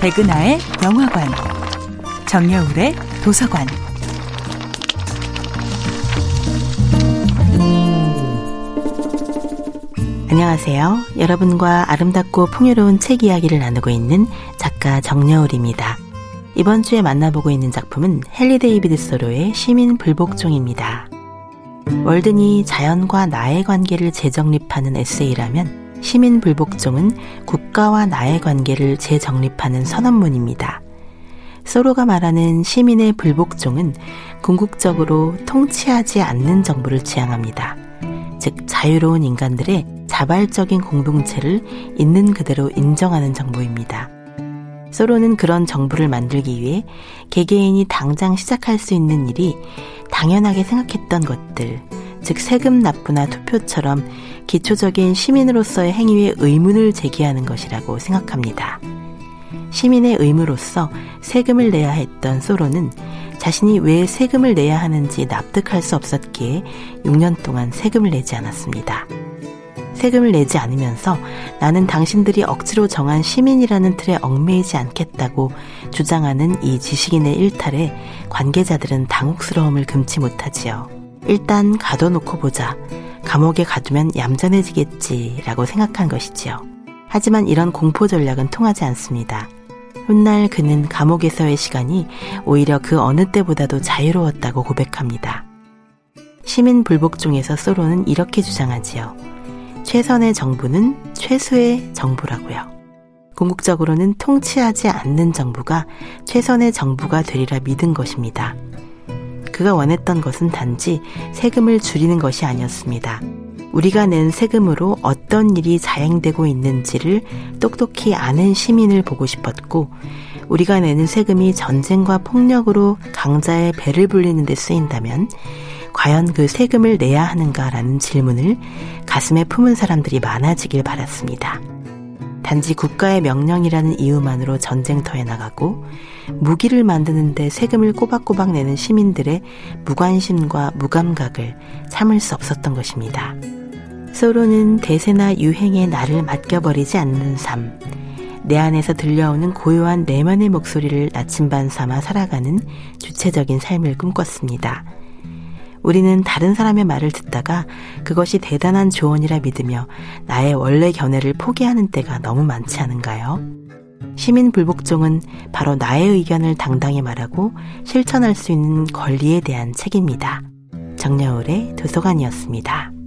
백은하의 영화관, 정여울의 도서관. 안녕하세요. 여러분과 아름답고 풍요로운 책 이야기를 나누고 있는 작가 정여울입니다. 이번 주에 만나보고 있는 작품은 헨리 데이비드 소로의 시민 불복종입니다. 월든이 자연과 나의 관계를 재정립하는 에세이라면 시민 불복종은 국가와 나의 관계를 재정립하는 선언문입니다. 소로가 말하는 시민의 불복종은 궁극적으로 통치하지 않는 정부를 지향합니다. 즉, 자유로운 인간들의 자발적인 공동체를 있는 그대로 인정하는 정부입니다. 소로는 그런 정부를 만들기 위해 개개인이 당장 시작할 수 있는 일이 당연하게 생각했던 것들, 즉 세금 납부나 투표처럼 기초적인 시민으로서의 행위에 의문을 제기하는 것이라고 생각합니다. 시민의 의무로서 세금을 내야 했던 소로는 자신이 왜 세금을 내야 하는지 납득할 수 없었기에 6년 동안 세금을 내지 않았습니다. 세금을 내지 않으면서 나는 당신들이 억지로 정한 시민이라는 틀에 얽매이지 않겠다고 주장하는 이 지식인의 일탈에 관계자들은 당혹스러움을 금치 못하지요. 일단 가둬놓고 보자. 감옥에 가두면 얌전해지겠지라고 생각한 것이지요. 하지만 이런 공포 전략은 통하지 않습니다. 훗날 그는 감옥에서의 시간이 오히려 그 어느 때보다도 자유로웠다고 고백합니다. 시민 불복종에서 소로는 이렇게 주장하지요. 최선의 정부는 최소의 정부라고요. 궁극적으로는 통치하지 않는 정부가 최선의 정부가 되리라 믿은 것입니다. 그가 원했던 것은 단지 세금을 줄이는 것이 아니었습니다. 우리가 낸 세금으로 어떤 일이 자행되고 있는지를 똑똑히 아는 시민을 보고 싶었고, 우리가 내는 세금이 전쟁과 폭력으로 강자의 배를 불리는 데 쓰인다면, 과연 그 세금을 내야 하는가라는 질문을 가슴에 품은 사람들이 많아지길 바랐습니다. 단지 국가의 명령이라는 이유만으로 전쟁터에 나가고 무기를 만드는데 세금을 꼬박꼬박 내는 시민들의 무관심과 무감각을 참을 수 없었던 것입니다. 소로는 대세나 유행에 나를 맡겨버리지 않는 삶, 내 안에서 들려오는 고요한 내면의 목소리를 나침반 삼아 살아가는 주체적인 삶을 꿈꿨습니다. 우리는 다른 사람의 말을 듣다가 그것이 대단한 조언이라 믿으며 나의 원래 견해를 포기하는 때가 너무 많지 않은가요? 시민 불복종은 바로 나의 의견을 당당히 말하고 실천할 수 있는 권리에 대한 책입니다. 정여울의 도서관이었습니다.